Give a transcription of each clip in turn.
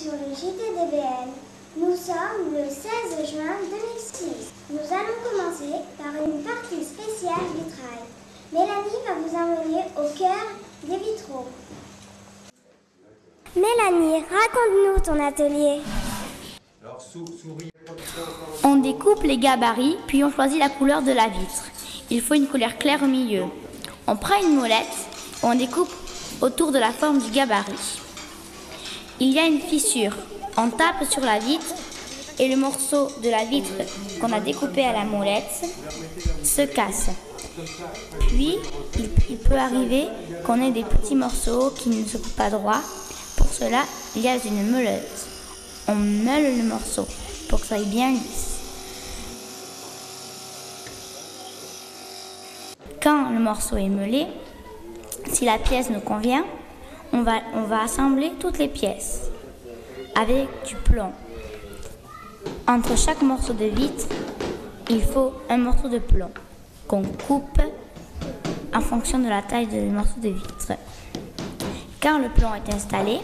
sur le JTDBN. Nous sommes le 16 juin 2006. Nous allons commencer par une partie spéciale vitrail. Mélanie va vous emmener au cœur des vitraux. Mélanie, raconte-nous ton atelier. On découpe les gabarits, puis on choisit la couleur de la vitre. Il faut une couleur claire au milieu. On prend une molette, on découpe autour de la forme du gabarit. Il y a une fissure. On tape sur la vitre et le morceau de la vitre qu'on a découpé à la molette se casse. Puis, il, peut arriver qu'on ait des petits morceaux qui ne se coupent pas droit. Pour cela, il y a une meuleuse. On meule le morceau pour que ça aille bien lisse. Quand le morceau est meulé, si la pièce nous convient, on va, assembler toutes les pièces avec du plomb. Entre chaque morceau de vitre, il faut un morceau de plomb qu'on coupe en fonction de la taille du morceau de vitre. Quand le plomb est installé,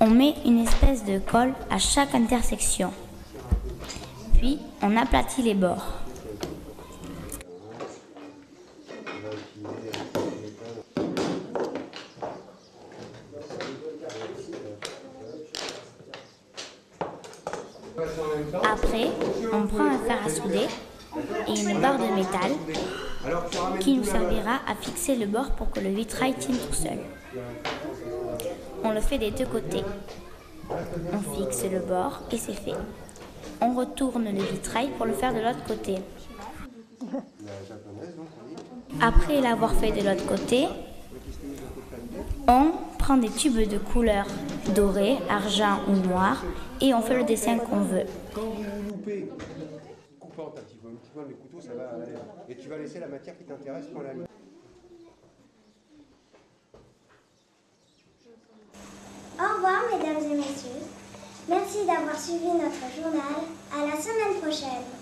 on met une espèce de colle à chaque intersection. Puis on aplatit les bords. Après, on prend un fer à souder et une barre de métal qui nous servira à fixer le bord pour que le vitrail tienne tout seul. On le fait des deux côtés. On fixe le bord et c'est fait. On retourne le vitrail pour le faire de l'autre côté. Après l'avoir fait de l'autre côté, on prend des tubes de couleur doré, argent ou noir et on fait le dessin qu'on veut. Quand vous loupez, coupant un petit peu, un petit peu, mais couteau, ça va aller. Et tu vas laisser la matière qui t'intéresse pour la Au revoir, mesdames et messieurs. Merci d'avoir suivi notre journal. À la semaine prochaine.